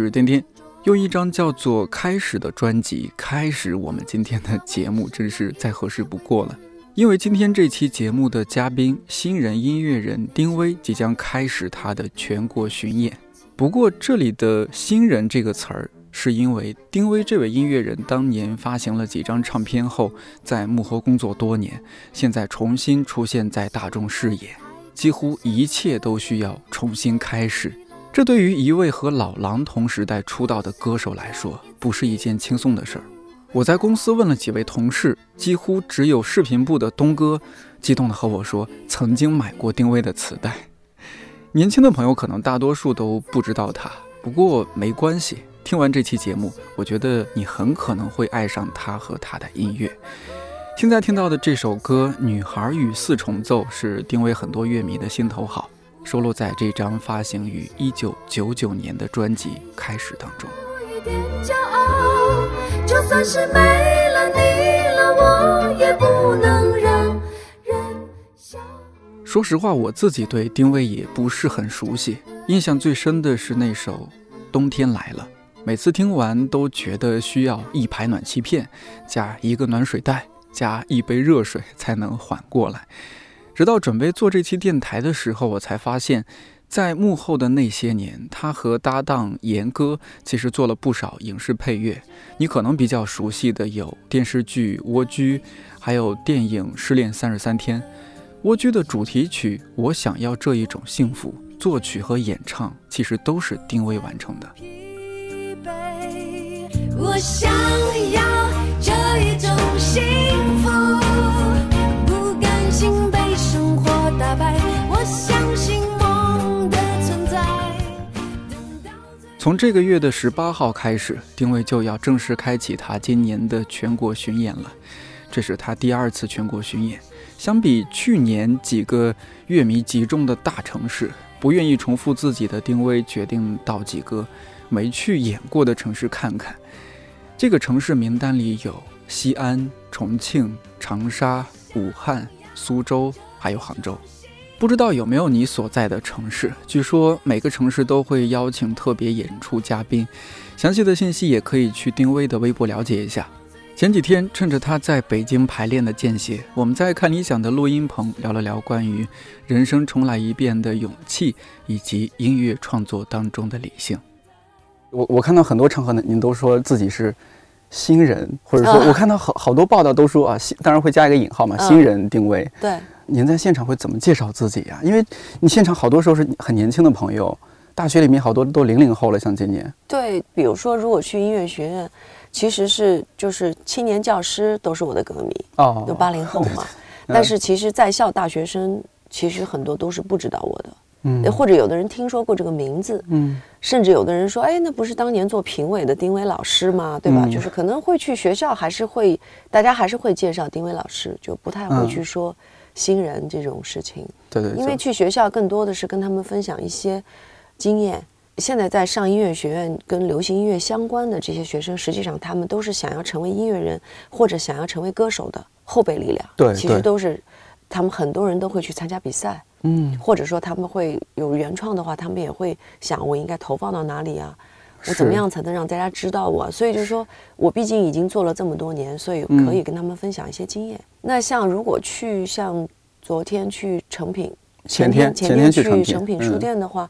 是颠颠。用一张叫做《开始》的专辑开始我们今天的节目，真是再合适不过了。因为今天这期节目的嘉宾新人音乐人丁薇即将开始他的全国巡演。不过这里的“新人”这个词儿，是因为丁薇这位音乐人当年发行了几张唱片后，在幕后工作多年，现在重新出现在大众视野，几乎一切都需要重新开始。这对于一位和老狼同时代出道的歌手来说，不是一件轻松的事儿。我在公司问了几位同事，几乎只有视频部的东哥激动地和我说，曾经买过丁薇的磁带。年轻的朋友可能大多数都不知道他，不过没关系。听完这期节目，我觉得你很可能会爱上他和他的音乐。现在听到的这首歌《女孩与四重奏》是丁薇很多乐迷的心头好，收录在这张发行于一九九九年的专辑《开始》当中。就算是没了了，你我也不能让人说实话，我自己对丁薇也不是很熟悉，印象最深的是那首《冬天来了》，每次听完都觉得需要一排暖气片，加一个暖水袋，加一杯热水才能缓过来。直到准备做这期电台的时候，我才发现。在幕后的那些年，他和搭档严歌其实做了不少影视配乐。你可能比较熟悉的有电视剧《蜗居》，还有电影《失恋三十三天》。《蜗居》的主题曲《我想要这一种幸福》，作曲和演唱其实都是丁薇完成的。我想要这一种幸福，打败。我相信梦的存在。从这个月的十八号开始，丁薇就要正式开启他今年的全国巡演了。这是他第二次全国巡演。相比去年几个乐迷集中的大城市，不愿意重复自己的丁薇决定到几个没去演过的城市看看。这个城市名单里有西安、重庆、长沙、武汉、苏州，还有杭州。不知道有没有你所在的城市？据说每个城市都会邀请特别演出嘉宾，详细的信息也可以去丁薇的微博了解一下。前几天趁着他在北京排练的间歇，我们在看理想的录音棚聊了聊关于人生重来一遍的勇气，以及音乐创作当中的理性。我我看到很多场合呢，您都说自己是新人，或者说我看到好好多报道都说啊，新当然会加一个引号嘛，新人定位。对。您在现场会怎么介绍自己呀？因为你现场好多时候是很年轻的朋友，大学里面好多都零零后了，像今年。对，比如说如果去音乐学院，其实是就是青年教师都是我的歌迷哦，有八零后嘛。但是其实在校大学生其实很多都是不知道我的，嗯，或者有的人听说过这个名字，嗯，甚至有的人说，哎，那不是当年做评委的丁薇老师吗？对吧？就是可能会去学校还是会大家还是会介绍丁薇老师，就不太会去说。新人这种事情，对对，因为去学校更多的是跟他们分享一些经验。现在在上音乐学院跟流行音乐相关的这些学生，实际上他们都是想要成为音乐人或者想要成为歌手的后备力量。对，其实都是他们很多人都会去参加比赛，嗯，或者说他们会有原创的话，他们也会想我应该投放到哪里啊？我怎么样才能让大家知道我？所以就是说我毕竟已经做了这么多年，所以可以跟他们分享一些经验。那像如果去像昨天去成品，前天前天去成品书店的话，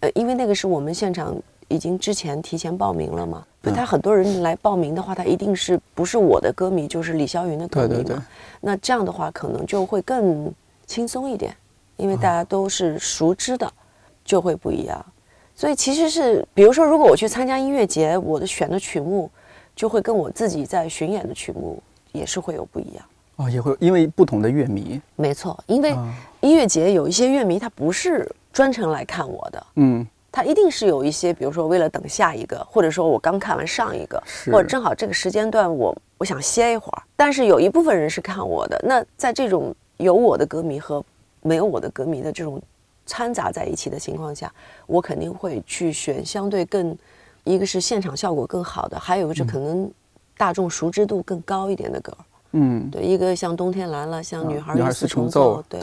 呃，因为那个是我们现场已经之前提前报名了嘛，他很多人来报名的话，他一定是不是我的歌迷就是李霄云的歌迷嘛？那这样的话可能就会更轻松一点，因为大家都是熟知的，就会不一样。所以其实是，比如说如果我去参加音乐节，我的选的曲目就会跟我自己在巡演的曲目也是会有不一样。哦，也会因为不同的乐迷，没错，因为音乐节有一些乐迷他不是专程来看我的，嗯，他一定是有一些，比如说为了等下一个，或者说我刚看完上一个，或者正好这个时间段我我想歇一会儿。但是有一部分人是看我的，那在这种有我的歌迷和没有我的歌迷的这种掺杂在一起的情况下，我肯定会去选相对更，一个是现场效果更好的，还有一个是可能大众熟知度更高一点的歌。嗯，对，一个像冬天来了，像女孩与四重奏，对，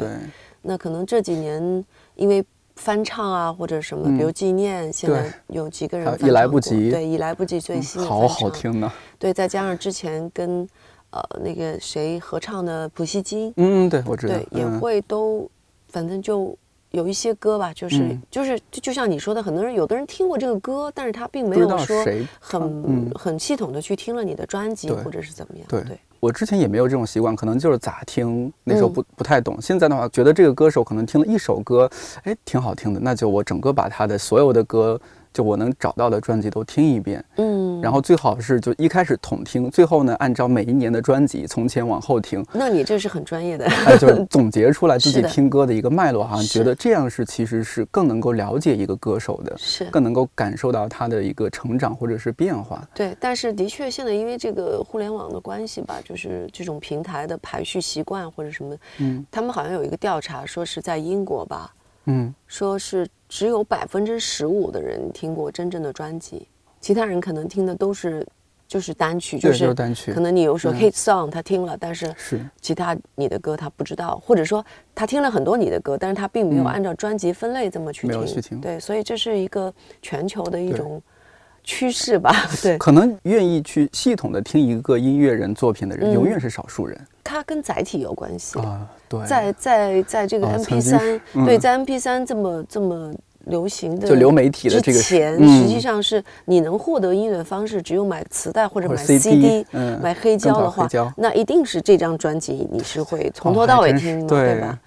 那可能这几年因为翻唱啊，或者什么，比如纪念，现在有几个人已来不及，对，已来不及最新好好听呢。对，再加上之前跟呃那个谁合唱的普希金，嗯，对我知道，对，也会都，反正就有一些歌吧，就是就是就像你说的，很多人有的人听过这个歌，但是他并没有说很很系统的去听了你的专辑或者是怎么样，对。我之前也没有这种习惯，可能就是咋听，那时候不不太懂。现在的话，觉得这个歌手可能听了一首歌，哎，挺好听的，那就我整个把他的所有的歌。就我能找到的专辑都听一遍，嗯，然后最好是就一开始统听，最后呢按照每一年的专辑从前往后听。那你这是很专业的，就是 总结出来自己听歌的一个脉络，好像觉得这样是其实是更能够了解一个歌手的，是更能够感受到他的一个成长或者是变化。对，但是的确现在因为这个互联网的关系吧，就是这种平台的排序习惯或者什么，嗯，他们好像有一个调查说是在英国吧。嗯，说是只有百分之十五的人听过真正的专辑，其他人可能听的都是就是单曲，就是单曲。可能你有说 hit song 他听了，但是是其他你的歌他不知道，或者说他听了很多你的歌，但是他并没有按照专辑分类这么去听。对，所以这是一个全球的一种。趋势吧，对，可能愿意去系统的听一个音乐人作品的人，永远是少数人。它跟载体有关系啊，对，在在在这个 M P 三，对，在 M P 三这么这么流行的就流媒体的这个前，实际上是你能获得音乐的方式，只有买磁带或者买 C D，买黑胶的话，那一定是这张专辑你是会从头到尾听的，对吧？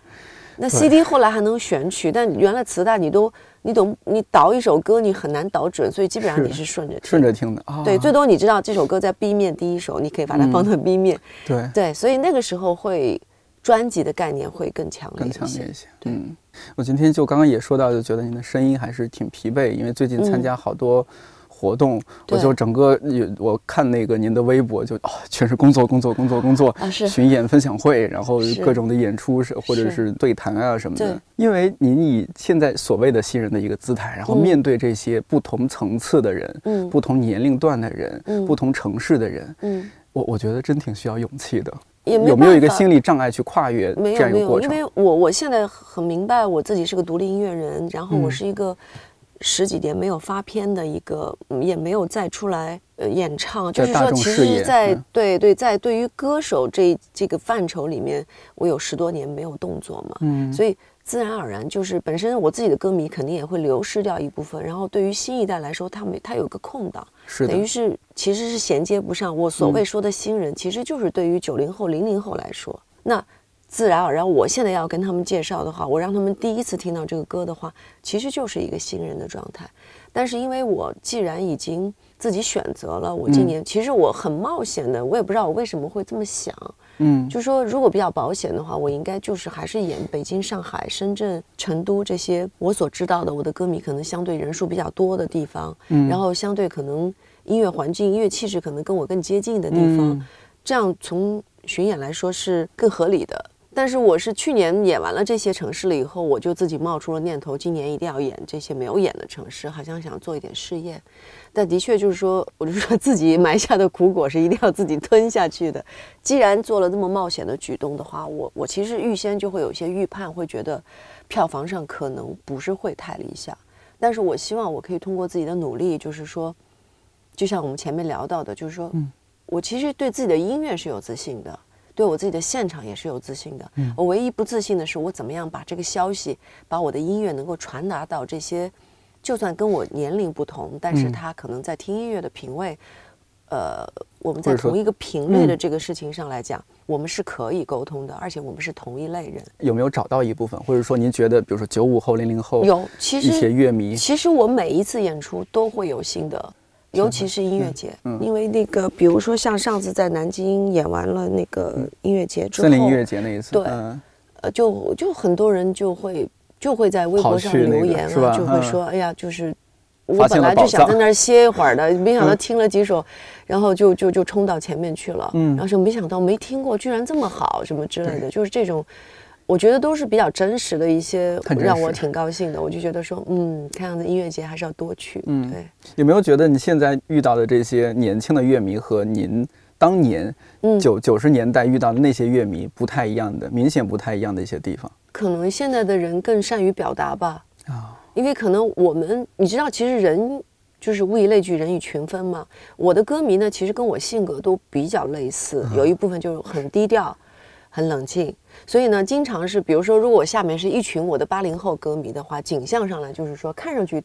那 C D 后来还能选曲，但原来磁带你都。你懂，你导一首歌，你很难导准，所以基本上你是顺着顺着听的。对，最多你知道这首歌在 B 面第一首，你可以把它放到 B 面。对对，所以那个时候会专辑的概念会更强烈更强烈一些。嗯，我今天就刚刚也说到，就觉得您的声音还是挺疲惫，因为最近参加好多。活动，我就整个有我看那个您的微博，就哦，全是工作，工作，工作，工作，巡演、分享会，然后各种的演出是或者是对谈啊什么的。因为您以现在所谓的新人的一个姿态，然后面对这些不同层次的人，嗯，不同年龄段的人，嗯，不同城市的人，嗯，我我觉得真挺需要勇气的。有没有一个心理障碍去跨越这样一个过程？因为我我现在很明白我自己是个独立音乐人，然后我是一个。十几年没有发片的一个，也没有再出来呃演唱，就是说，其实，在对对，在对于歌手这这个范畴里面，我有十多年没有动作嘛，嗯，所以自然而然就是本身我自己的歌迷肯定也会流失掉一部分，然后对于新一代来说，他们他有个空档，是等于是其实是衔接不上。我所谓说的新人，其实就是对于九零后、零零后来说，那。自然而然，我现在要跟他们介绍的话，我让他们第一次听到这个歌的话，其实就是一个新人的状态。但是因为我既然已经自己选择了，我今年其实我很冒险的，我也不知道我为什么会这么想。嗯，就说如果比较保险的话，我应该就是还是演北京、上海、深圳、成都这些我所知道的我的歌迷可能相对人数比较多的地方，嗯，然后相对可能音乐环境、音乐气质可能跟我更接近的地方，这样从巡演来说是更合理的。但是我是去年演完了这些城市了以后，我就自己冒出了念头，今年一定要演这些没有演的城市，好像想做一点试验。但的确就是说，我就说自己埋下的苦果是一定要自己吞下去的。既然做了这么冒险的举动的话，我我其实预先就会有一些预判，会觉得票房上可能不是会太理想。但是我希望我可以通过自己的努力，就是说，就像我们前面聊到的，就是说，嗯，我其实对自己的音乐是有自信的。对我自己的现场也是有自信的。我唯一不自信的是，我怎么样把这个消息，把我的音乐能够传达到这些，就算跟我年龄不同，但是他可能在听音乐的品味，呃，我们在同一个频率的这个事情上来讲，我们是可以沟通的，而且我们是同一类人。有没有找到一部分，或者说您觉得，比如说九五后、零零后，有其实一些乐迷，其实我每一次演出都会有新的。尤其是音乐节，因为那个，比如说像上次在南京演完了那个音乐节之后，森林音乐节那一次，对，呃，就就很多人就会就会在微博上留言啊，就会说，哎呀，就是我本来就想在那儿歇一会儿的，没想到听了几首，然后就就就冲到前面去了，嗯，然后说没想到没听过，居然这么好，什么之类的，就是这种。我觉得都是比较真实的一些，让我挺高兴的。我就觉得说，嗯，看样子音乐节还是要多去。嗯，对。有没有觉得你现在遇到的这些年轻的乐迷和您当年九九十年代遇到的那些乐迷不太一样的，明显不太一样的一些地方？可能现在的人更善于表达吧。啊，因为可能我们你知道，其实人就是物以类聚，人以群分嘛。我的歌迷呢，其实跟我性格都比较类似，有一部分就是很低调、很冷静，所以呢，经常是比如说，如果我下面是一群我的八零后歌迷的话，景象上来就是说，看上去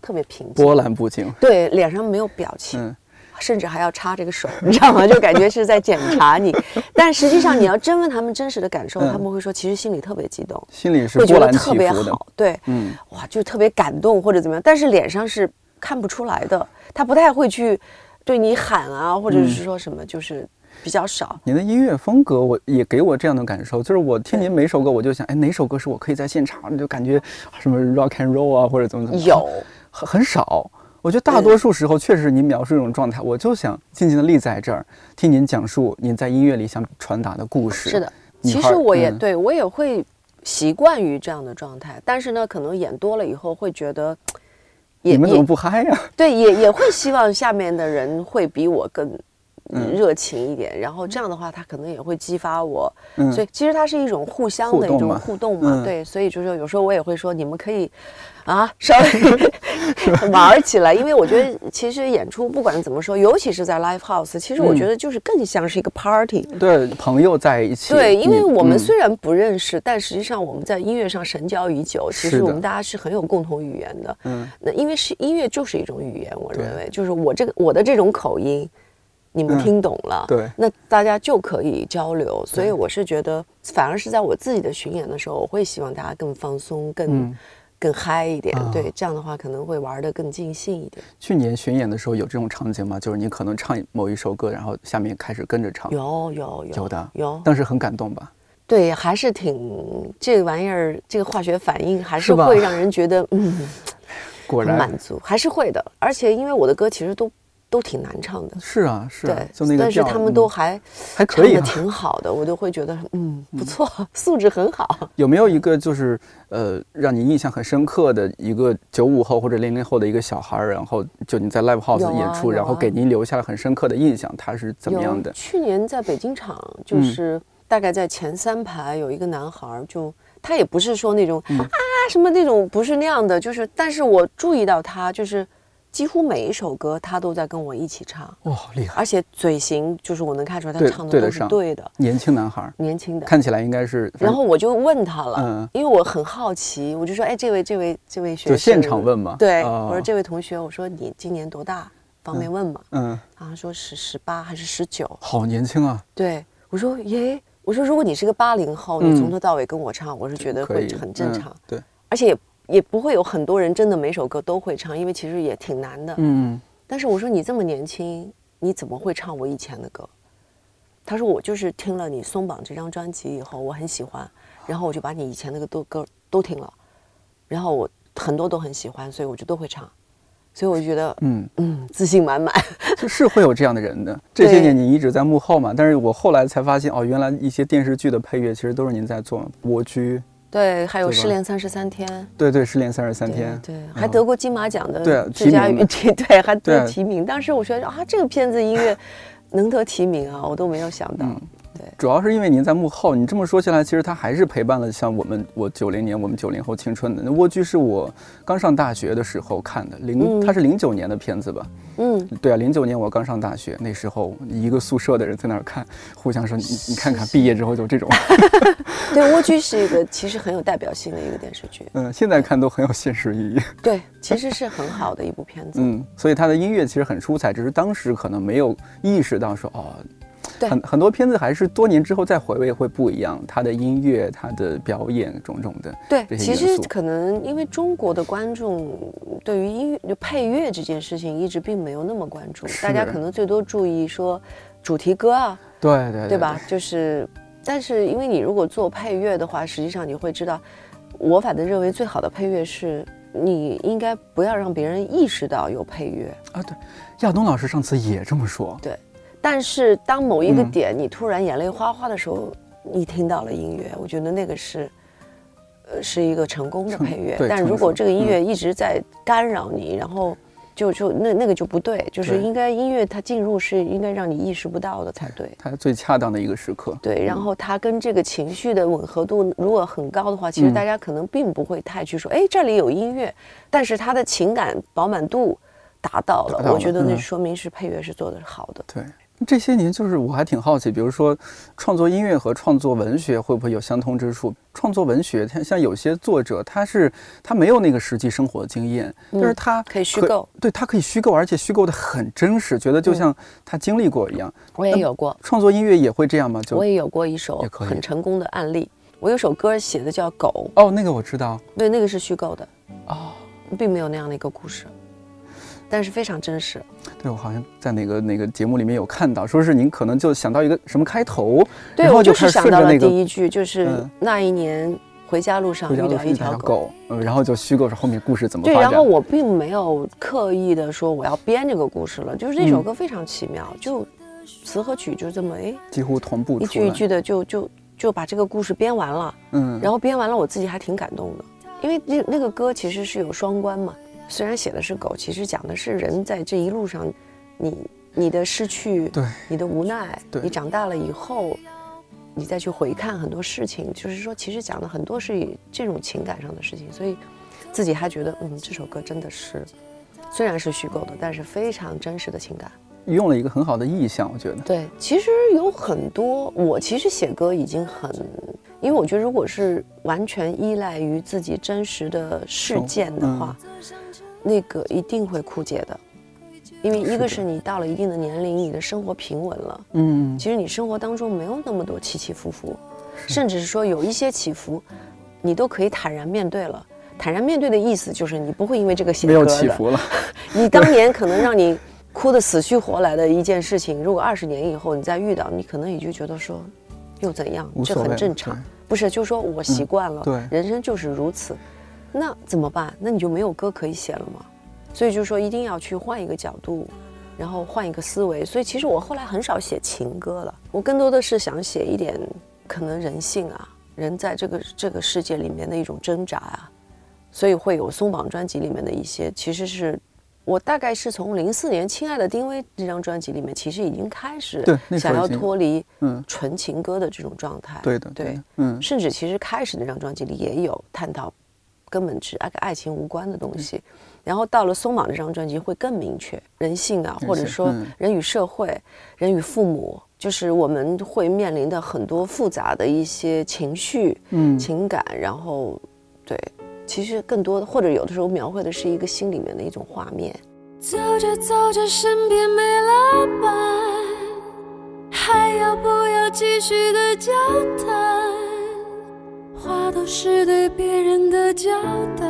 特别平静，波澜不惊，对，脸上没有表情。甚至还要插这个手，你知道吗？就感觉是在检查你，但实际上你要真问他们真实的感受，他们会说其实心里特别激动，心里是会觉得特别好，对，嗯，哇，就特别感动或者怎么样，但是脸上是看不出来的，他不太会去对你喊啊，或者是说什么，就是比较少。您的音乐风格，我也给我这样的感受，就是我听您每首歌，我就想，哎，哪首歌是我可以在现场就感觉 什么 rock and roll 啊，或者怎么怎么，有很很少。我觉得大多数时候确实您描述这种状态，我就想静静的立在这儿，听您讲述您在音乐里想传达的故事。是的，其实我也对我也会习惯于这样的状态，但是呢，可能演多了以后会觉得，你们怎么不嗨呀？对，也也会希望下面的人会比我更热情一点，然后这样的话，他可能也会激发我。所以其实它是一种互相的一种互动嘛。对，所以就是有时候我也会说，你们可以。啊，稍微 玩起来，因为我觉得其实演出不管怎么说，尤其是在 live house，其实我觉得就是更像是一个 party，对，朋友在一起。对，因为我们虽然不认识，但实际上我们在音乐上神交已久，其实我们大家是很有共同语言的。嗯，那因为是音乐就是一种语言，我认为就是我这个我的这种口音，你们听懂了，对，那大家就可以交流。所以我是觉得，反而是在我自己的巡演的时候，我会希望大家更放松，更。更嗨一点，对，这样的话可能会玩的更尽兴一点。去年巡演的时候有这种场景吗？就是你可能唱某一首歌，然后下面开始跟着唱。有有有有的有，当时很感动吧？对，还是挺这个玩意儿，这个化学反应还是会让人觉得嗯，果然满足，还是会的。而且因为我的歌其实都。都挺难唱的，是啊，是，对，就那个但是他们都还还可以，挺好的，我就会觉得嗯不错，素质很好。有没有一个就是呃让你印象很深刻的一个九五后或者零零后的一个小孩，然后就你在 live house 演出，然后给您留下了很深刻的印象，他是怎么样的？去年在北京场，就是大概在前三排有一个男孩，就他也不是说那种啊什么那种，不是那样的，就是但是我注意到他就是。几乎每一首歌，他都在跟我一起唱，哇，厉害！而且嘴型就是我能看出来，他唱的都是对的。年轻男孩，年轻的，看起来应该是。然后我就问他了，嗯，因为我很好奇，我就说，哎，这位，这位，这位学生，就现场问嘛。对，我说这位同学，我说你今年多大？方便问吗？嗯，他说是十八还是十九？好年轻啊！对，我说耶，我说如果你是个八零后，你从头到尾跟我唱，我是觉得会很正常。对，而且也。也不会有很多人真的每首歌都会唱，因为其实也挺难的。嗯，但是我说你这么年轻，你怎么会唱我以前的歌？他说我就是听了你松绑这张专辑以后，我很喜欢，然后我就把你以前那个都歌都听了，然后我很多都很喜欢，所以我就都会唱，所以我就觉得嗯嗯自信满满。就是会有这样的人的。这些年你一直在幕后嘛，但是我后来才发现哦，原来一些电视剧的配乐其实都是您在做，《蜗居》。对，还有失恋三十三天。对对，失恋三十三天。对，还得过金马奖的最佳语题，对，还得提名。当时我觉得啊，这个片子音乐能得提名啊，我都没有想到。主要是因为您在幕后，你这么说起来，其实他还是陪伴了像我们，我九零年，我们九零后青春的。那《蜗居》是我刚上大学的时候看的，零，它是零九年的片子吧？嗯，对啊，零九年我刚上大学，那时候一个宿舍的人在那儿看，互相说你你看看，毕业之后就这种。对，《蜗居》是一个其实很有代表性的一个电视剧。嗯，现在看都很有现实意义。对，其实是很好的一部片子。嗯，所以他的音乐其实很出彩，只是当时可能没有意识到说哦。很很多片子还是多年之后再回味会不一样，他的音乐、他的表演种种的。对，其实可能因为中国的观众对于音乐就配乐这件事情一直并没有那么关注，大家可能最多注意说主题歌啊，对对对吧？就是，但是因为你如果做配乐的话，实际上你会知道，我反正认为最好的配乐是你应该不要让别人意识到有配乐啊。对，亚东老师上次也这么说。对。但是当某一个点你突然眼泪哗哗的时候，你听到了音乐，我觉得那个是，呃，是一个成功的配乐。但如果这个音乐一直在干扰你，然后就就那那个就不对，就是应该音乐它进入是应该让你意识不到的才对，它最恰当的一个时刻。对，然后它跟这个情绪的吻合度如果很高的话，其实大家可能并不会太去说，哎，这里有音乐，但是它的情感饱满度达到了，我觉得那说明是配乐是做的好的。对。这些年，就是我还挺好奇，比如说创作音乐和创作文学会不会有相通之处？创作文学，像像有些作者，他是他没有那个实际生活的经验，但是他可以虚构，对他可以虚构，而且虚构的很真实，觉得就像他经历过一样。我也有过创作音乐也会这样吗？就我也有过一首很成功的案例，我有首歌写的叫《狗》，哦，那个我知道，对，那个是虚构的，哦，并没有那样的一个故事。但是非常真实，对我好像在哪个哪个节目里面有看到，说是您可能就想到一个什么开头，对我就是想到了第一句，就是那一年回家路上遇到一条狗，嗯，然后就虚构是后面故事怎么对，然后我并没有刻意的说我要编这个故事了，就是这首歌非常奇妙，就词和曲就这么哎几乎同步，一句一句的就就就把这个故事编完了，嗯，然后编完了我自己还挺感动的，因为那那个歌其实是有双关嘛。虽然写的是狗，其实讲的是人在这一路上，你你的失去，对，你的无奈，你长大了以后，你再去回看很多事情，就是说，其实讲的很多是这种情感上的事情，所以自己还觉得，嗯，这首歌真的是，虽然是虚构的，但是非常真实的情感，用了一个很好的意象，我觉得。对，其实有很多，我其实写歌已经很。因为我觉得，如果是完全依赖于自己真实的事件的话，那个一定会枯竭的。因为一个是你到了一定的年龄，你的生活平稳了，嗯，其实你生活当中没有那么多起起伏伏，甚至是说有一些起伏，你都可以坦然面对了。坦然面对的意思就是你不会因为这个写歌没有起伏了。你当年可能让你哭得死去活来的一件事情，如果二十年以后你再遇到，你可能也就觉得说，又怎样？这很正常。不是，就是说我习惯了，对，人生就是如此，那怎么办？那你就没有歌可以写了吗？所以就是说，一定要去换一个角度，然后换一个思维。所以其实我后来很少写情歌了，我更多的是想写一点可能人性啊，人在这个这个世界里面的一种挣扎啊，所以会有松绑专辑里面的一些，其实是。我大概是从零四年《亲爱的丁薇》这张专辑里面，其实已经开始想要脱离嗯纯情歌的这种状态。对的，对，嗯，甚至其实开始那张专辑里也有探讨根本是跟爱情无关的东西。然后到了《松绑》这张专辑会更明确人性啊，或者说人与社会、人与父母，就是我们会面临的很多复杂的一些情绪、嗯情感，然后对。其实更多的，或者有的时候描绘的是一个心里面的一种画面。走着走着，身边没了伴，还要不要继续的交谈？都是对别人的交代，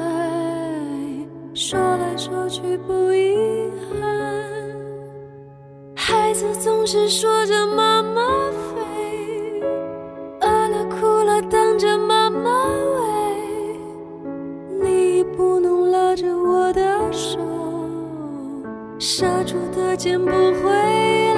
说来说去不遗憾。孩子总是说着妈妈飞，饿了哭了等着妈妈喂。你不能拉着我的手，杀猪的剑不回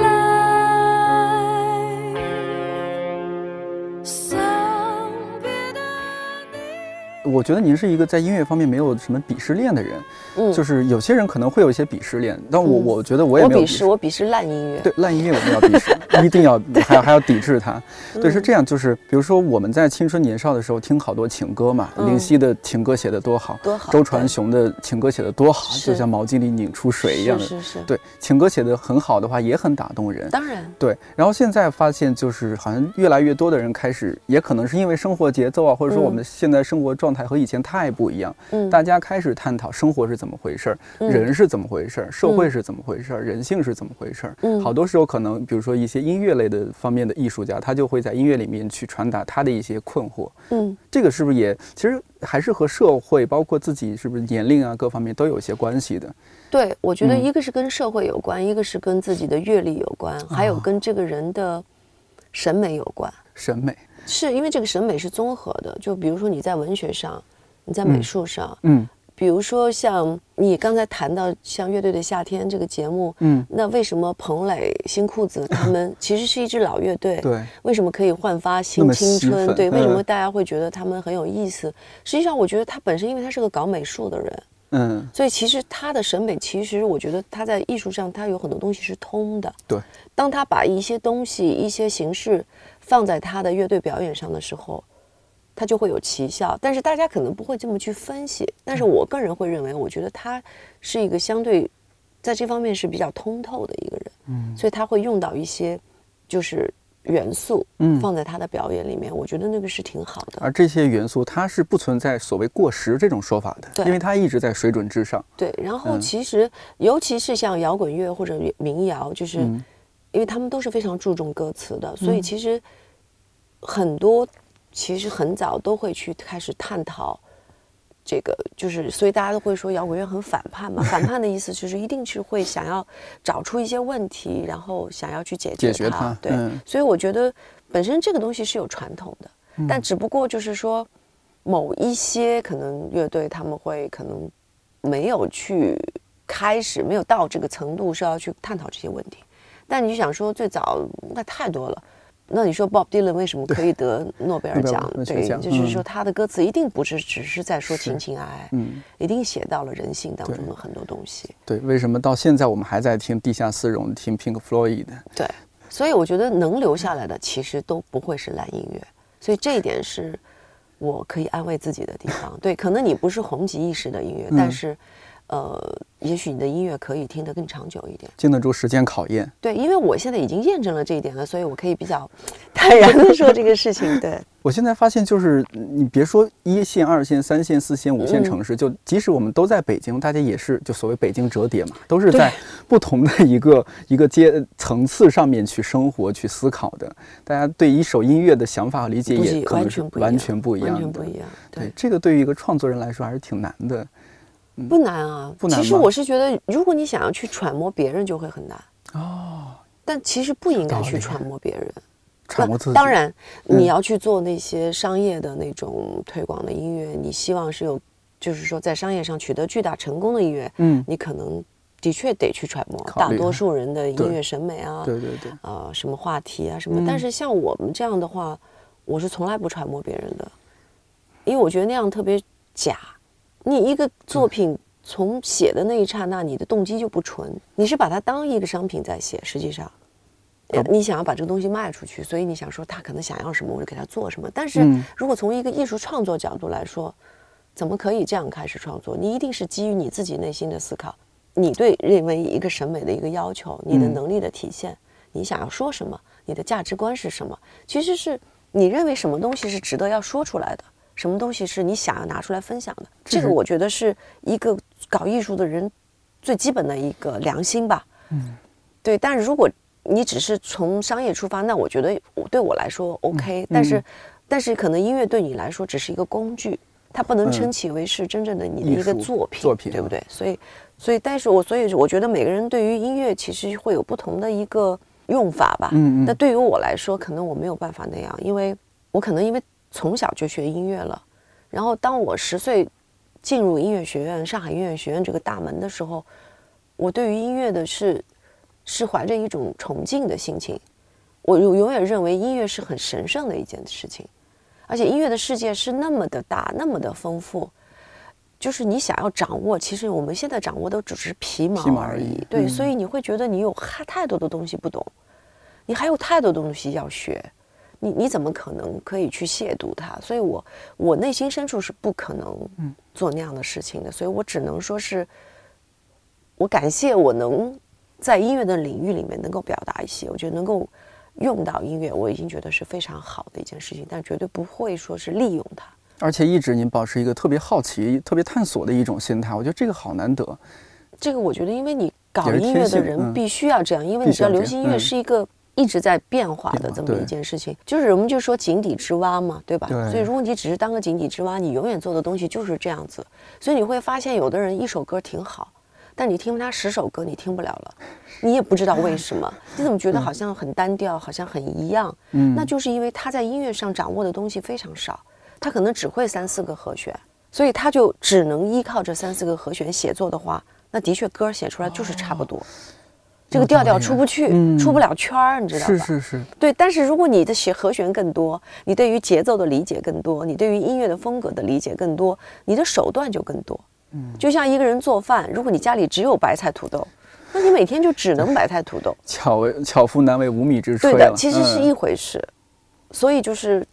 我觉得您是一个在音乐方面没有什么鄙视链的人，嗯，就是有些人可能会有一些鄙视链，但我我觉得我也没有鄙视，我鄙视烂音乐，对烂音乐我们要鄙视，一定要还要还要抵制它。对，是这样，就是比如说我们在青春年少的时候听好多情歌嘛，林夕的情歌写的多好，多好，周传雄的情歌写的多好，就像毛巾里拧出水一样的，是是，对，情歌写的很好的话也很打动人，当然，对。然后现在发现就是好像越来越多的人开始，也可能是因为生活节奏啊，或者说我们现在生活状态和以前太。不一样，嗯，大家开始探讨生活是怎么回事儿，人是怎么回事儿，社会是怎么回事儿，人性是怎么回事儿。嗯，好多时候可能，比如说一些音乐类的方面的艺术家，他就会在音乐里面去传达他的一些困惑。嗯，这个是不是也其实还是和社会，包括自己是不是年龄啊各方面都有些关系的？对，我觉得一个是跟社会有关，一个是跟自己的阅历有关，还有跟这个人的审美有关。审美是因为这个审美是综合的，就比如说你在文学上。你在美术上，嗯，比如说像你刚才谈到像乐队的夏天这个节目，嗯，那为什么彭磊、新裤子他们 其实是一支老乐队，对，为什么可以焕发新青春？对，为什么大家会觉得他们很有意思？实际上，我觉得他本身因为他是个搞美术的人，嗯，所以其实他的审美，其实我觉得他在艺术上，他有很多东西是通的。对，当他把一些东西、一些形式放在他的乐队表演上的时候，他就会有奇效。但是大家可能不会这么去分析，但是我个人会认为，我觉得他是一个相对在这方面是比较通透的一个人。嗯，所以他会用到一些就是。元素，嗯，放在他的表演里面，我觉得那个是挺好的。而这些元素，它是不存在所谓过时这种说法的，对，因为它一直在水准之上。对，然后其实，尤其是像摇滚乐或者民谣，就是因为他们都是非常注重歌词的，所以其实很多其实很早都会去开始探讨。这个就是，所以大家都会说摇滚乐很反叛嘛。反叛的意思就是一定是会想要找出一些问题，然后想要去解决它。对，所以我觉得本身这个东西是有传统的，但只不过就是说，某一些可能乐队他们会可能没有去开始，没有到这个程度是要去探讨这些问题。但你想说最早那太多了。那你说 Bob Dylan 为什么可以得诺贝尔奖？对，就是说他的歌词一定不是只是在说情情爱爱，嗯，一定写到了人性当中的很多东西。对，为什么到现在我们还在听地下丝绒、听 Pink Floyd 的？对，所以我觉得能留下来的其实都不会是烂音乐，所以这一点是我可以安慰自己的地方。对，可能你不是红极一时的音乐，但是。呃，也许你的音乐可以听得更长久一点，经得住时间考验。对，因为我现在已经验证了这一点了，所以我可以比较 坦然的说这个事情。对，我现在发现，就是你别说一线、二线、三线、四线、五线城市，就即使我们都在北京，大家也是就所谓北京折叠嘛，都是在不同的一个一个阶层次上面去生活、去思考的。大家对一首音乐的想法和理解也可能是完全不一样，完全不一样。对，这个对于一个创作人来说还是挺难的。不难啊，不难。其实我是觉得，如果你想要去揣摩别人，就会很难。哦。但其实不应该去揣摩别人，揣摩自己。当然，你要去做那些商业的那种推广的音乐，你希望是有，就是说在商业上取得巨大成功的音乐，嗯，你可能的确得去揣摩。大多数人的音乐审美啊，对。对对，呃，什么话题啊什么。但是像我们这样的话，我是从来不揣摩别人的，因为我觉得那样特别假。你一个作品从写的那一刹那，你的动机就不纯，你是把它当一个商品在写。实际上，你想要把这个东西卖出去，所以你想说他可能想要什么，我就给他做什么。但是如果从一个艺术创作角度来说，怎么可以这样开始创作？你一定是基于你自己内心的思考，你对认为一个审美的一个要求，你的能力的体现，你想要说什么，你的价值观是什么？其实是你认为什么东西是值得要说出来的。什么东西是你想要拿出来分享的？这个我觉得是一个搞艺术的人最基本的一个良心吧。嗯，对。但是如果你只是从商业出发，那我觉得对我来说 OK。但是，但是可能音乐对你来说只是一个工具，它不能称其为是真正的你的一个作品，作品对不对？所以，所以，但是我所以我觉得每个人对于音乐其实会有不同的一个用法吧。嗯嗯。那对于我来说，可能我没有办法那样，因为我可能因为。从小就学音乐了，然后当我十岁进入音乐学院，上海音乐学院这个大门的时候，我对于音乐的是是怀着一种崇敬的心情。我永永远认为音乐是很神圣的一件事情，而且音乐的世界是那么的大，那么的丰富，就是你想要掌握，其实我们现在掌握的只是皮毛而已。对，所以你会觉得你有太太多的东西不懂，你还有太多东西要学。你你怎么可能可以去亵渎他？所以，我我内心深处是不可能做那样的事情的。所以我只能说是，我感谢我能在音乐的领域里面能够表达一些，我觉得能够用到音乐，我已经觉得是非常好的一件事情。但绝对不会说是利用它。而且一直您保持一个特别好奇、特别探索的一种心态，我觉得这个好难得。这个我觉得，因为你搞音乐的人必须要这样，因为你知道，流行音乐是一个。一直在变化的这么一件事情，就是我们就说井底之蛙嘛，对吧？所以如果你只是当个井底之蛙，你永远做的东西就是这样子。所以你会发现，有的人一首歌挺好，但你听他十首歌，你听不了了，你也不知道为什么。你怎么觉得好像很单调，好像很一样？嗯，那就是因为他在音乐上掌握的东西非常少，他可能只会三四个和弦，所以他就只能依靠这三四个和弦写作的话，那的确歌写出来就是差不多。这个调调出不去，出不了圈儿，你知道吧？是是是，对。但是如果你的写和弦更多，你对于节奏的理解更多，你对于音乐的风格的理解更多，你的手段就更多。嗯，就像一个人做饭，如果你家里只有白菜土豆，那你每天就只能白菜土豆。巧为巧妇难为无米之炊。对的，其实是一回事。所以就是，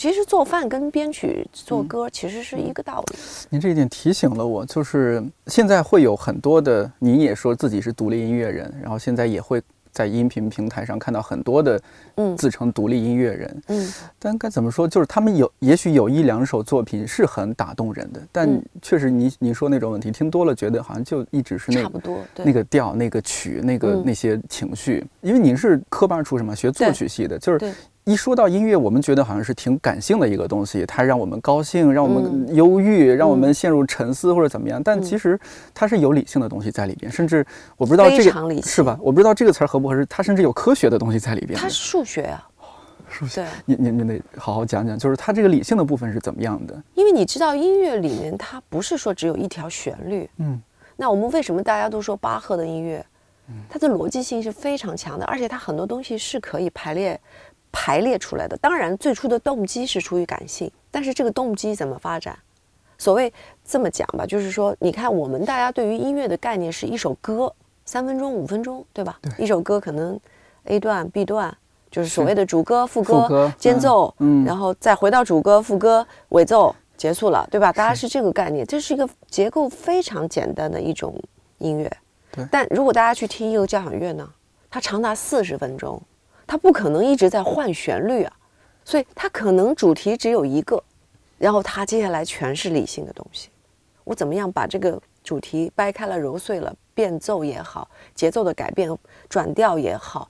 其实做饭跟编曲做歌其实是一个道理。您这一点提醒了我，就是现在会有很多的，您也说自己是独立音乐人，然后现在也会。在音频平台上看到很多的，嗯，自称独立音乐人，嗯，但该怎么说，就是他们有，也许有一两首作品是很打动人的，但确实，你你说那种问题，听多了觉得好像就一直是那差不多，那个调、那个曲、那个那些情绪，因为您是科班出身嘛，学作曲系的，就是。一说到音乐，我们觉得好像是挺感性的一个东西，它让我们高兴，让我们忧郁，让我们陷入沉思或者怎么样。但其实它是有理性的东西在里边，甚至我不知道这个是吧？我不知道这个词儿合不合适。它甚至有科学的东西在里边。它是数学啊，数学。你你你得好好讲讲，就是它这个理性的部分是怎么样的？因为你知道，音乐里面它不是说只有一条旋律。嗯。那我们为什么大家都说巴赫的音乐？它的逻辑性是非常强的，而且它很多东西是可以排列。排列出来的，当然最初的动机是出于感性，但是这个动机怎么发展？所谓这么讲吧，就是说，你看我们大家对于音乐的概念是一首歌，三分钟、五分钟，对吧？对。一首歌可能 A 段、B 段，就是所谓的主歌、副歌、间奏，嗯，然后再回到主歌、副歌、尾奏，结束了，对吧？大家是这个概念，这是一个结构非常简单的一种音乐。对。但如果大家去听一个交响乐呢，它长达四十分钟。它不可能一直在换旋律啊，所以它可能主题只有一个，然后它接下来全是理性的东西。我怎么样把这个主题掰开了揉碎了，变奏也好，节奏的改变、转调也好，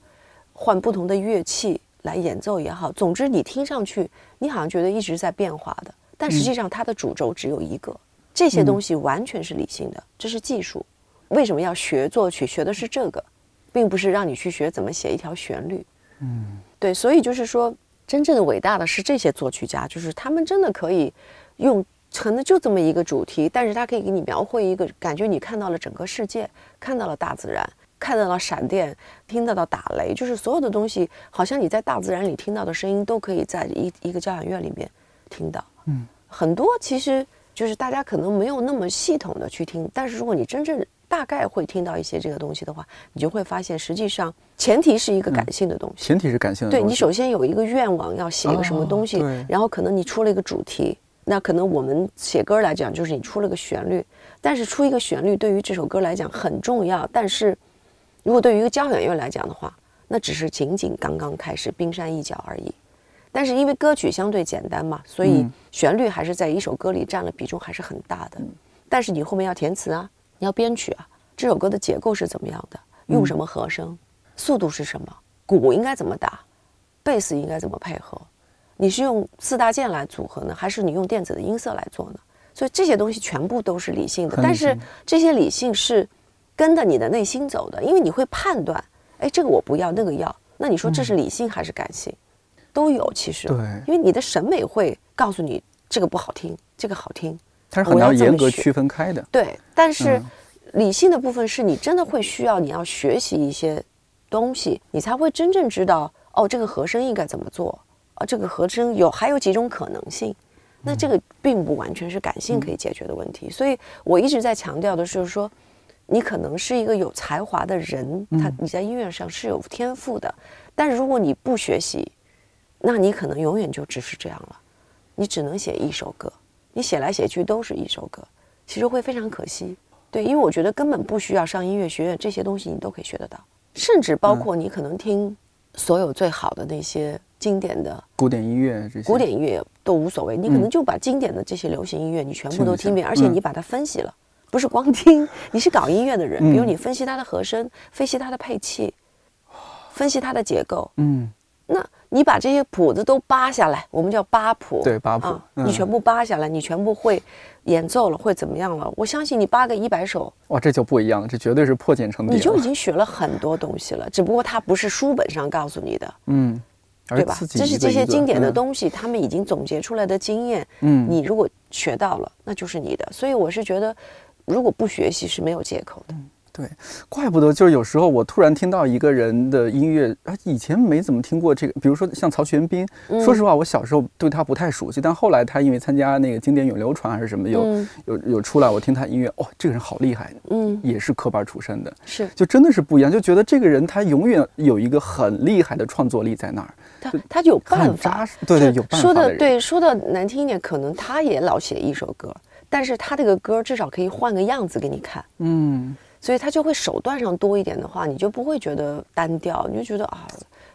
换不同的乐器来演奏也好，总之你听上去你好像觉得一直在变化的，但实际上它的主轴只有一个。这些东西完全是理性的，这是技术。为什么要学作曲？学的是这个，并不是让你去学怎么写一条旋律。嗯，对，所以就是说，真正的伟大的是这些作曲家，就是他们真的可以用可能就这么一个主题，但是他可以给你描绘一个感觉，你看到了整个世界，看到了大自然，看到了闪电，听得到了打雷，就是所有的东西，好像你在大自然里听到的声音，都可以在一一个交响乐里面听到。嗯，很多其实就是大家可能没有那么系统的去听，但是如果你真正大概会听到一些这个东西的话，你就会发现，实际上前提是一个感性的东西。前提是感性的。对你首先有一个愿望，要写一个什么东西，然后可能你出了一个主题，那可能我们写歌来讲，就是你出了个旋律。但是出一个旋律对于这首歌来讲很重要，但是如果对于一个交响乐来讲的话，那只是仅仅刚刚开始，冰山一角而已。但是因为歌曲相对简单嘛，所以旋律还是在一首歌里占了比重还是很大的。但是你后面要填词啊。你要编曲啊，这首歌的结构是怎么样的？用什么和声？速度是什么？鼓应该怎么打？贝斯应该怎么配合？你是用四大件来组合呢，还是你用电子的音色来做呢？所以这些东西全部都是理性的，但是这些理性是跟着你的内心走的，因为你会判断，哎，这个我不要，那个要。那你说这是理性还是感性？都有其实。对。因为你的审美会告诉你这个不好听，这个好听。它是很要严格区分开的，对。但是理性的部分是你真的会需要你要学习一些东西，你才会真正知道哦，这个和声应该怎么做啊？这个和声有还有几种可能性？那这个并不完全是感性可以解决的问题。所以我一直在强调的是说，你可能是一个有才华的人，他你在音乐上是有天赋的，但是如果你不学习，那你可能永远就只是这样了，你只能写一首歌。你写来写去都是一首歌，其实会非常可惜。对，因为我觉得根本不需要上音乐学院，这些东西你都可以学得到，甚至包括你可能听所有最好的那些经典的古典音乐，这些古典音乐都无所谓。你可能就把经典的这些流行音乐，你全部都听遍，而且你把它分析了，不是光听。你是搞音乐的人，比如你分析它的和声，分析它的配器，分析它的结构，嗯。那你把这些谱子都扒下来，我们叫扒谱，对扒谱，你全部扒下来，你全部会演奏了，会怎么样了？我相信你扒个一百首，哇，这就不一样了，这绝对是破茧成蝶，你就已经学了很多东西了，只不过它不是书本上告诉你的，嗯，对吧？这是这些经典的东西，他们已经总结出来的经验，嗯，你如果学到了，那就是你的。所以我是觉得，如果不学习是没有借口的。对，怪不得就是有时候我突然听到一个人的音乐，啊，以前没怎么听过这个，比如说像曹玄彬，说实话，我小时候对他不太熟悉，但后来他因为参加那个经典咏流传还是什么，有有有出来，我听他音乐，哦，这个人好厉害，嗯，也是科班出身的，是，就真的是不一样，就觉得这个人他永远有一个很厉害的创作力在那儿，他他有办法，对对，有办法。说的对，说的难听一点，可能他也老写一首歌，但是他这个歌至少可以换个样子给你看，嗯。所以他就会手段上多一点的话，你就不会觉得单调，你就觉得啊，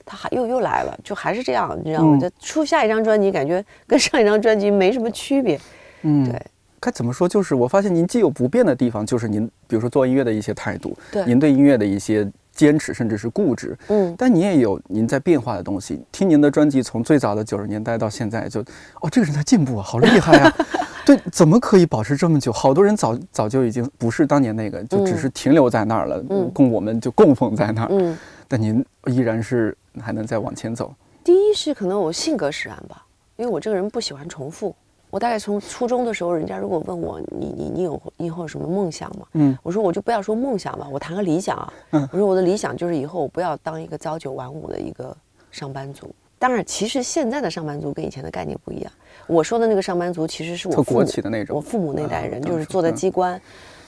他还又又来了，就还是这样，你知道吗？就出下一张专辑，感觉跟上一张专辑没什么区别。嗯，对。该怎么说？就是我发现您既有不变的地方，就是您比如说做音乐的一些态度，对，您对音乐的一些坚持，甚至是固执。嗯。但您也有您在变化的东西。听您的专辑，从最早的九十年代到现在，就哦，这个人在进步啊，好厉害啊！对，怎么可以保持这么久？好多人早早就已经不是当年那个，就只是停留在那儿了，供我们就供奉在那儿。嗯，但您依然是还能再往前走。第一是可能我性格使然吧，因为我这个人不喜欢重复。我大概从初中的时候，人家如果问我你你你有以后有什么梦想吗？嗯，我说我就不要说梦想吧，我谈个理想啊。嗯，我说我的理想就是以后我不要当一个朝九晚五的一个上班族。当然，其实现在的上班族跟以前的概念不一样。我说的那个上班族，其实是我国企的那种，我父母那代人，就是坐在机关。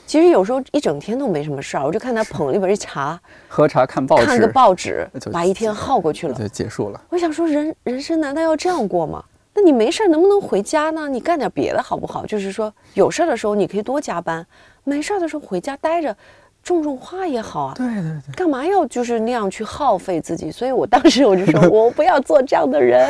其实有时候一整天都没什么事儿，我就看他捧了一杯茶，喝茶看报纸，看个报纸，把一天耗过去了，就结束了。我想说，人人生难道要这样过吗？那你没事儿能不能回家呢？你干点别的好不好？就是说有事儿的时候你可以多加班，没事儿的时候回家待着。种种花也好啊，对对对，干嘛要就是那样去耗费自己？所以我当时我就说，我不要做这样的人。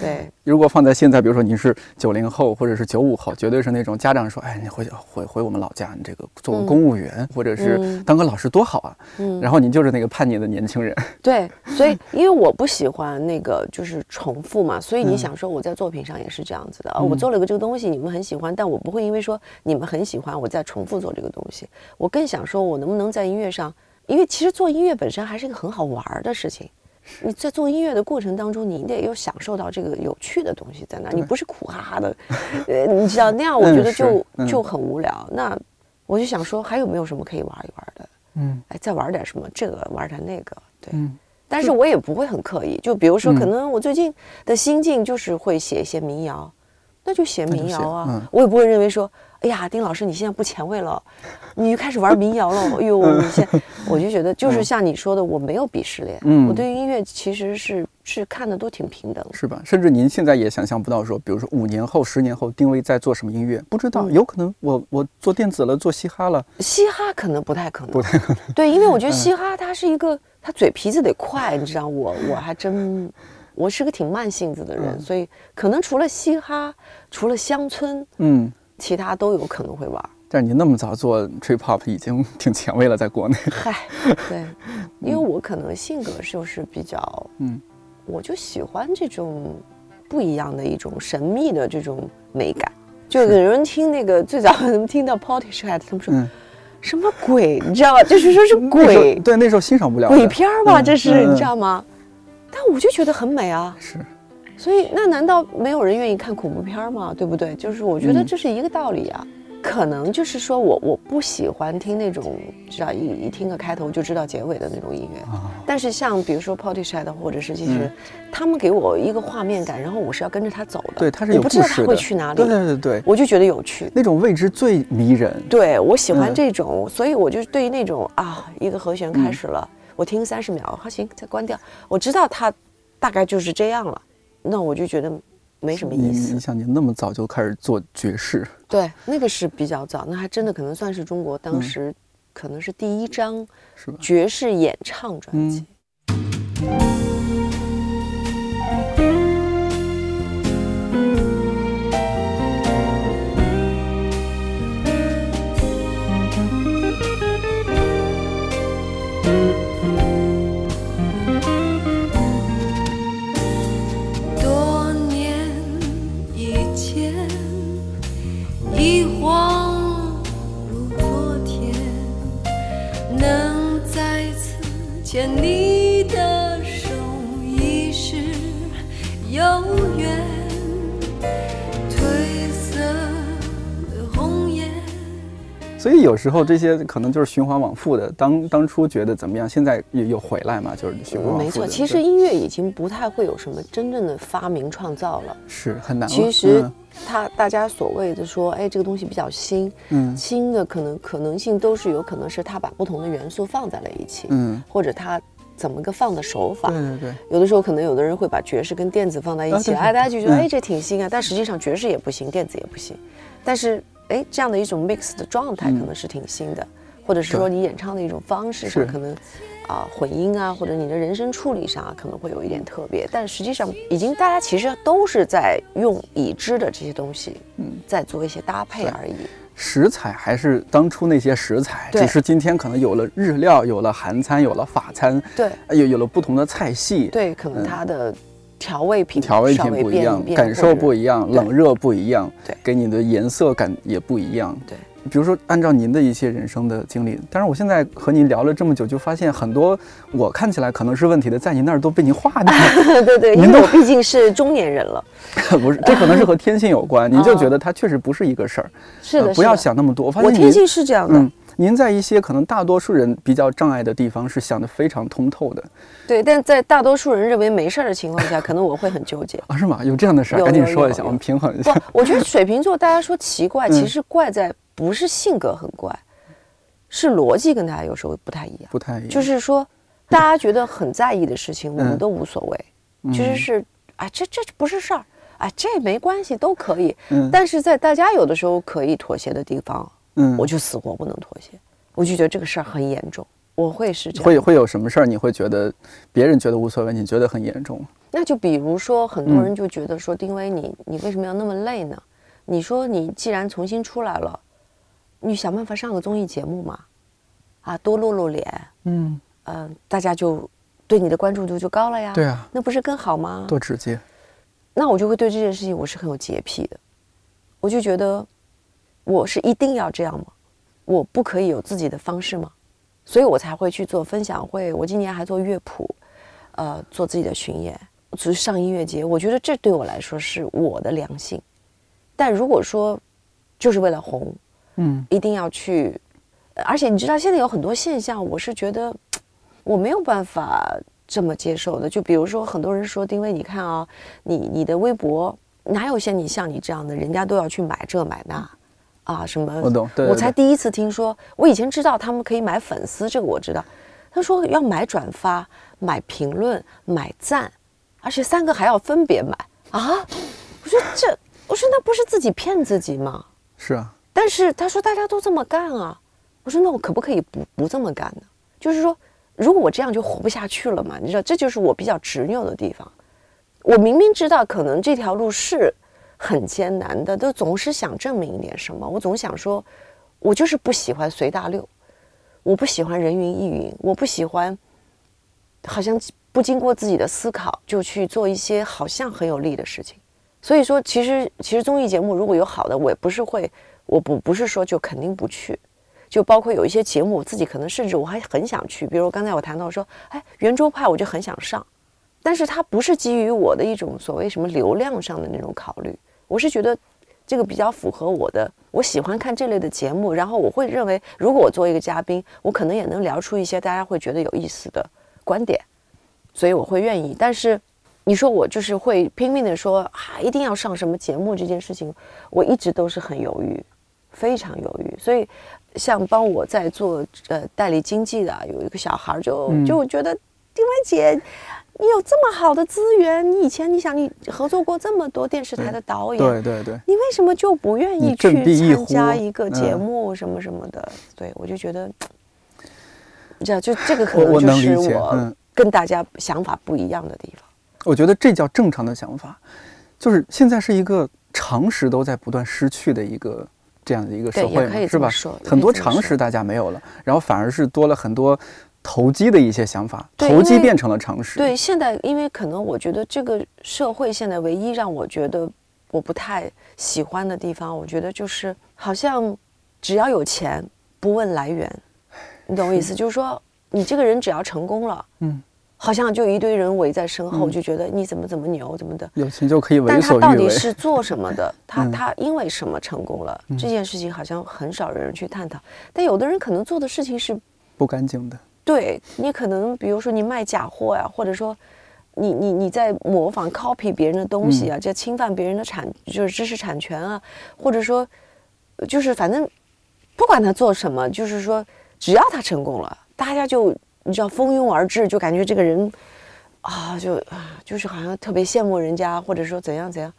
对，如果放在现在，比如说你是九零后或者是九五后，绝对是那种家长说，哎，你回回回我们老家，你这个做个公务员或者是当个老师多好啊。嗯，然后你就是那个叛逆的年轻人。对，所以因为我不喜欢那个就是重复嘛，所以你想说我在作品上也是这样子的啊，我做了个这个东西，你们很喜欢，但我不会因为说你们很喜欢，我再重复做这个东西。我更想说。我能不能在音乐上？因为其实做音乐本身还是一个很好玩的事情。你在做音乐的过程当中，你得有享受到这个有趣的东西在那，你不是苦哈哈的。呃，你知道那样，我觉得就就很无聊。那我就想说，还有没有什么可以玩一玩的？嗯，哎，再玩点什么？这个玩点那个，对。但是我也不会很刻意。就比如说，可能我最近的心境就是会写一些民谣，那就写民谣啊。我也不会认为说。哎呀，丁老师，你现在不前卫了，你就开始玩民谣了。哎呦，你现 我就觉得就是像你说的，我没有鄙视链。嗯，我对于音乐其实是是看的都挺平等，是吧？甚至您现在也想象不到，说比如说五年后、十年后，丁薇在做什么音乐，不知道，有可能我我做电子了，做嘻哈了。嘻哈可能不太可能，不太可能。对，因为我觉得嘻哈它是一个，它嘴皮子得快，你知道，我我还真我是个挺慢性子的人，所以可能除了嘻哈，除了乡村，嗯。其他都有可能会玩，但是你那么早做 trip hop 已经挺前卫了，在国内。嗨，对，因为我可能性格就是比较，嗯，我就喜欢这种不一样的一种神秘的这种美感。就有人听那个最早能听到 Party Shat，他们说什么鬼，你知道吗？就是说是鬼，对，那时候欣赏不了鬼片吧？这是你知道吗？但我就觉得很美啊。是。所以，那难道没有人愿意看恐怖片吗？对不对？就是我觉得这是一个道理啊。可能就是说我我不喜欢听那种，知道一一听个开头就知道结尾的那种音乐。但是像比如说 Portishead 或者是其实，他们给我一个画面感，然后我是要跟着他走的。对，他是有不知道他会去哪里。对对对对，我就觉得有趣。那种未知最迷人。对，我喜欢这种，所以我就对于那种啊，一个和弦开始了，我听三十秒，好行，再关掉。我知道它大概就是这样了。那我就觉得没什么意思。你想，你那么早就开始做爵士？对，那个是比较早，那还真的可能算是中国当时可能是第一张爵士演唱专辑。牵你的手已是悠远，所以有时候这些可能就是循环往复的。当当初觉得怎么样，现在又又回来嘛，就是循环往复。没错，其实音乐已经不太会有什么真正的发明创造了，是很难。其实他大家所谓的说，哎，这个东西比较新，嗯，新的可能可能性都是有可能是他把不同的元素放在了一起，嗯，或者他。怎么个放的手法？对对对，有的时候可能有的人会把爵士跟电子放在一起，哎，大家就觉得哎这挺新啊，但实际上爵士也不行，电子也不行。但是哎，这样的一种 mix 的状态可能是挺新的，或者是说你演唱的一种方式上可能啊混音啊，或者你的人声处理上啊可能会有一点特别。但实际上已经大家其实都是在用已知的这些东西，嗯，在做一些搭配而已。食材还是当初那些食材，只是今天可能有了日料，有了韩餐，有了法餐，对，有有了不同的菜系，对，可能它的调味品调味品不一样，感受不一样，冷热不一样，对，给你的颜色感也不一样，对。比如说，按照您的一些人生的经历，但是我现在和您聊了这么久，就发现很多我看起来可能是问题的，在您那儿都被您化掉了。对对，因为我毕竟是中年人了。不是，这可能是和天性有关。您就觉得它确实不是一个事儿。是的，不要想那么多。我天性是这样的。嗯，您在一些可能大多数人比较障碍的地方是想得非常通透的。对，但在大多数人认为没事儿的情况下，可能我会很纠结。啊，是吗？有这样的事儿？赶紧说一下，我们平衡一下。不，我觉得水瓶座，大家说奇怪，其实怪在。不是性格很怪，是逻辑跟大家有时候不太一样。不太一样，就是说，大家觉得很在意的事情，我们都无所谓。其实是，啊，这这不是事儿，哎，这没关系，都可以。嗯。但是在大家有的时候可以妥协的地方，嗯，我就死活不能妥协。我就觉得这个事儿很严重，我会是这样。会会有什么事儿？你会觉得别人觉得无所谓，你觉得很严重？那就比如说，很多人就觉得说，丁薇，你你为什么要那么累呢？你说你既然重新出来了。你想办法上个综艺节目嘛，啊，多露露脸，嗯，呃，大家就对你的关注度就高了呀。对啊，那不是更好吗？多直接。那我就会对这件事情我是很有洁癖的，我就觉得我是一定要这样吗？我不可以有自己的方式吗？所以我才会去做分享会。我今年还做乐谱，呃，做自己的巡演，去上音乐节。我觉得这对我来说是我的良心。但如果说就是为了红。嗯，一定要去，而且你知道现在有很多现象，我是觉得 我没有办法这么接受的。就比如说，很多人说丁薇，你看啊，你你的微博哪有像你像你这样的，人家都要去买这买那，啊什么？我懂，我才第一次听说。我以前知道他们可以买粉丝，这个我知道。他说要买转发、买评论、买赞，而且三个还要分别买啊！我说这，我说那不是自己骗自己吗？是啊。但是他说大家都这么干啊，我说那我可不可以不不这么干呢？就是说，如果我这样就活不下去了嘛？你知道，这就是我比较执拗的地方。我明明知道可能这条路是很艰难的，都总是想证明一点什么。我总想说，我就是不喜欢随大流，我不喜欢人云亦云，我不喜欢好像不经过自己的思考就去做一些好像很有利的事情。所以说，其实其实综艺节目如果有好的，我也不是会。我不不是说就肯定不去，就包括有一些节目，我自己可能甚至我还很想去。比如刚才我谈到说，哎，圆桌派我就很想上，但是它不是基于我的一种所谓什么流量上的那种考虑，我是觉得这个比较符合我的，我喜欢看这类的节目，然后我会认为，如果我做一个嘉宾，我可能也能聊出一些大家会觉得有意思的观点，所以我会愿意。但是你说我就是会拼命的说啊，一定要上什么节目这件事情，我一直都是很犹豫。非常犹豫，所以像帮我在做呃代理经济的有一个小孩就就觉得丁薇姐，你有这么好的资源，你以前你想你合作过这么多电视台的导演，对对对，你为什么就不愿意去参加一个节目什么什么的？对我就觉得，这样就这个可能就是我跟大家想法不一样的地方。我觉得这叫正常的想法，就是现在是一个常识都在不断失去的一个。这样的一个社会是吧？很多常识大家没有了，然后反而是多了很多投机的一些想法，投机变成了常识。对，现在因为可能我觉得这个社会现在唯一让我觉得我不太喜欢的地方，我觉得就是好像只要有钱不问来源，你懂我意思？就是说你这个人只要成功了，嗯，好像就一堆人围在身后，就觉得你怎么怎么牛怎么的，有钱就可以为所欲为。但他到底是做什么的？他他因为什么成功了？这件事情好像很少人去探讨。但有的人可能做的事情是不干净的。对你可能，比如说你卖假货呀，或者说你你你在模仿 copy 别人的东西啊，就侵犯别人的产就是知识产权啊，或者说就是反正不管他做什么，就是说只要他成功了，大家就你知道蜂拥而至，就感觉这个人啊就啊就是好像特别羡慕人家，或者说怎样怎样。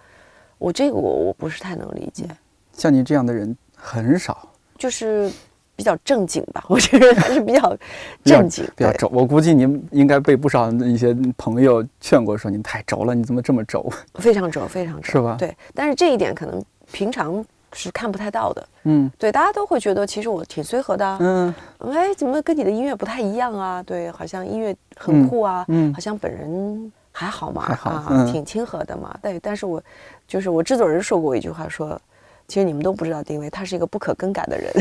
我这个我我不是太能理解。像你这样的人很少。就是。比较正经吧，我觉得还是比较 正经，比较轴。我估计您应该被不少一些朋友劝过，说您太轴了，你怎么这么轴？非常轴，非常轴，是吧？对，但是这一点可能平常是看不太到的。嗯，对，大家都会觉得其实我挺随和的。嗯，哎，怎么跟你的音乐不太一样啊？对，好像音乐很酷啊。嗯，好像本人还好嘛，还好，挺亲和的嘛。对，但是我就是我制作人说过一句话说。其实你们都不知道，丁薇他是一个不可更改的人，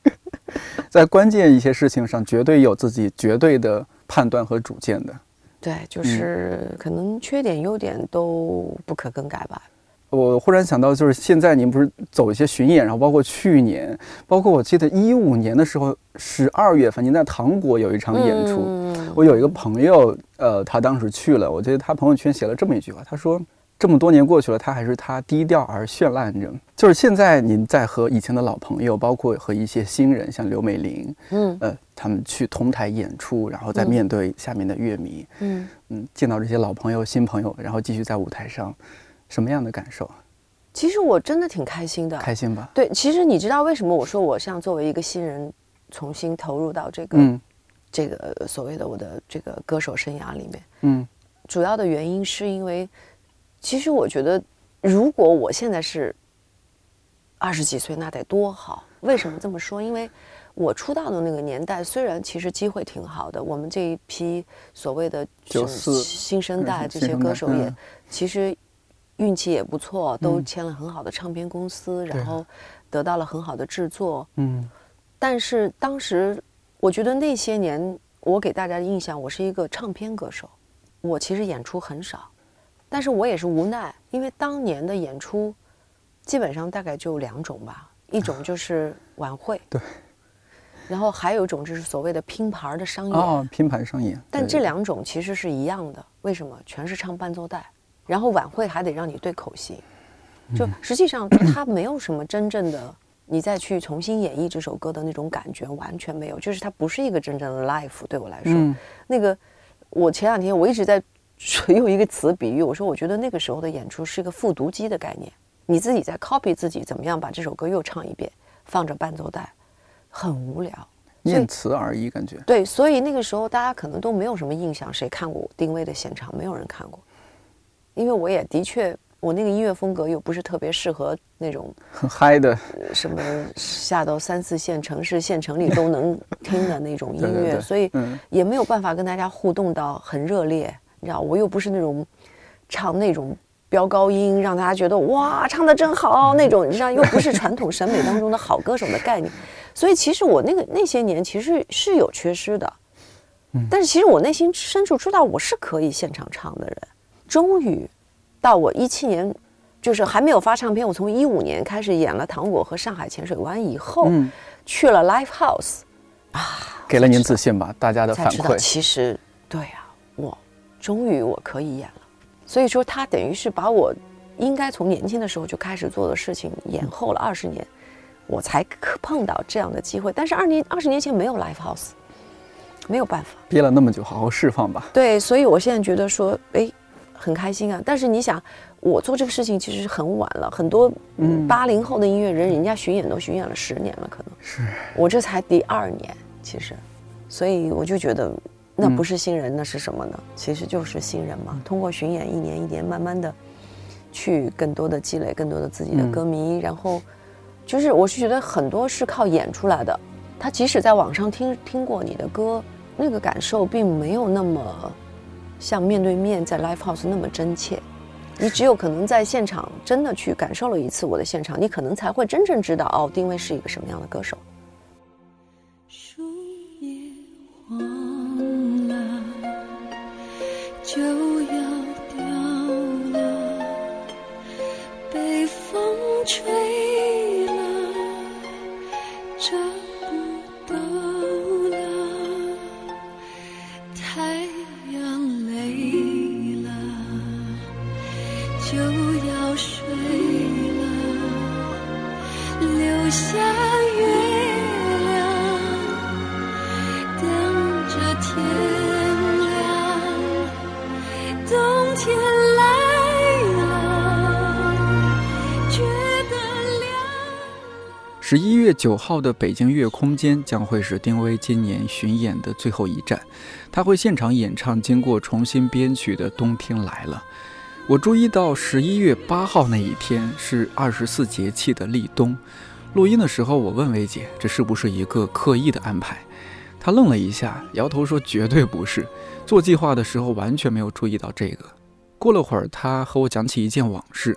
在关键一些事情上，绝对有自己绝对的判断和主见的。对，就是可能缺点优点都不可更改吧。我忽然想到，就是现在您不是走一些巡演，然后包括去年，包括我记得一五年的时候，十二月份您在唐国有一场演出，我有一个朋友，呃，他当时去了，我记得他朋友圈写了这么一句话，他说。这么多年过去了，他还是他低调而绚烂着。就是现在，您在和以前的老朋友，包括和一些新人，像刘美玲，嗯，呃，他们去同台演出，然后再面对下面的乐迷，嗯嗯，见到这些老朋友、新朋友，然后继续在舞台上，什么样的感受？其实我真的挺开心的，开心吧？对，其实你知道为什么我说我像作为一个新人，重新投入到这个这个所谓的我的这个歌手生涯里面？嗯，主要的原因是因为。其实我觉得，如果我现在是二十几岁，那得多好！为什么这么说？因为我出道的那个年代，虽然其实机会挺好的，我们这一批所谓的新生代这些歌手也其实运气也不错，都签了很好的唱片公司，然后得到了很好的制作。嗯。但是当时，我觉得那些年，我给大家的印象，我是一个唱片歌手，我其实演出很少。但是我也是无奈，因为当年的演出，基本上大概就两种吧，一种就是晚会，对，然后还有一种就是所谓的拼盘的商演，哦，拼盘商演。但这两种其实是一样的，为什么？全是唱伴奏带，然后晚会还得让你对口型，就实际上 它没有什么真正的，你再去重新演绎这首歌的那种感觉完全没有，就是它不是一个真正的 life。对我来说，那个我前两天我一直在。用一个词比喻，我说我觉得那个时候的演出是一个复读机的概念，你自己在 copy 自己怎么样把这首歌又唱一遍，放着伴奏带，很无聊，念词而已感觉。对，所以那个时候大家可能都没有什么印象，谁看过我定位的现场？没有人看过，因为我也的确，我那个音乐风格又不是特别适合那种很嗨的，什么下到三四线城市县城里都能听的那种 音乐，所以也没有办法跟大家互动到很热烈。你知道，我又不是那种唱那种飙高音，让大家觉得哇，唱的真好那种。你知道，又不是传统审美当中的好歌手的概念，所以其实我那个那些年其实是有缺失的。但是其实我内心深处知道我是可以现场唱的人。终于到我一七年，就是还没有发唱片，我从一五年开始演了《糖果》和《上海浅水湾》以后，去了 Live House，啊，给了您自信吧？大家的反馈，其实对啊，我。终于我可以演了，所以说他等于是把我应该从年轻的时候就开始做的事情延后了二十年，我才碰到这样的机会。但是二年二十年前没有 live house，没有办法憋了那么久，好好释放吧。对，所以我现在觉得说，哎，很开心啊。但是你想，我做这个事情其实是很晚了，很多八零后的音乐人，人家巡演都巡演了十年了，可能是我这才第二年，其实，所以我就觉得。那不是新人，那是什么呢？其实就是新人嘛。通过巡演，一年一年，慢慢的，去更多的积累，更多的自己的歌迷。然后，就是我是觉得很多是靠演出来的。他即使在网上听听过你的歌，那个感受并没有那么像面对面在 live house 那么真切。你只有可能在现场真的去感受了一次我的现场，你可能才会真正知道哦，丁薇是一个什么样的歌手。就要掉了，被风吹了。这。十一月九号的北京乐空间将会是丁薇今年巡演的最后一站，他会现场演唱经过重新编曲的《冬天来了》。我注意到十一月八号那一天是二十四节气的立冬。录音的时候，我问薇姐这是不是一个刻意的安排？她愣了一下，摇头说绝对不是。做计划的时候完全没有注意到这个。过了会儿，她和我讲起一件往事：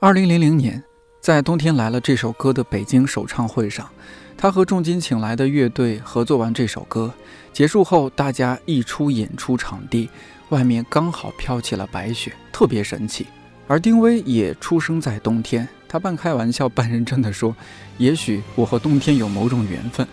二零零零年。在《冬天来了》这首歌的北京首唱会上，他和重金请来的乐队合作完这首歌，结束后，大家一出演出场地，外面刚好飘起了白雪，特别神奇。而丁薇也出生在冬天，他半开玩笑半认真的说：“也许我和冬天有某种缘分。”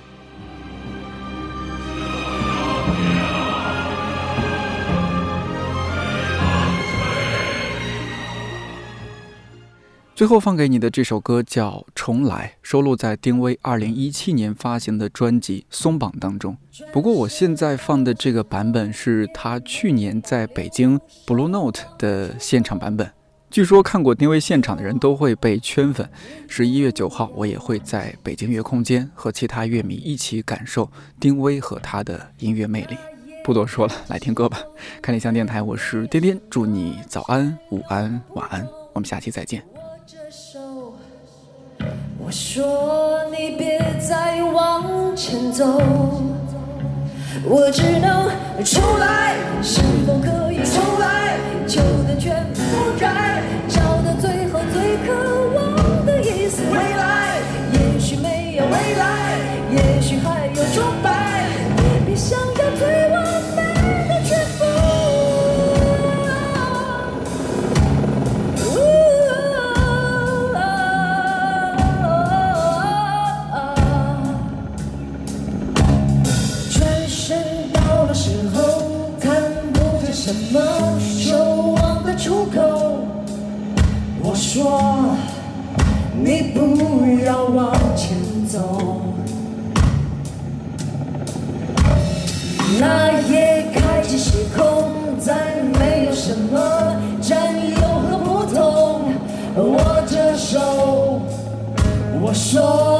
最后放给你的这首歌叫《重来》，收录在丁薇2017年发行的专辑《松绑》当中。不过我现在放的这个版本是他去年在北京 Blue Note 的现场版本。据说看过丁薇现场的人都会被圈粉。十一月九号，我也会在北京乐空间和其他乐迷一起感受丁薇和他的音乐魅力。不多说了，来听歌吧。看理想电台，我是颠颠，祝你早安、午安、晚安，我们下期再见。我说你别再往前走，我只能重来，是否可以重来？旧的全部改，说你不要往前走，那夜开启时空，再没有什么占有和不同，握着手。我说。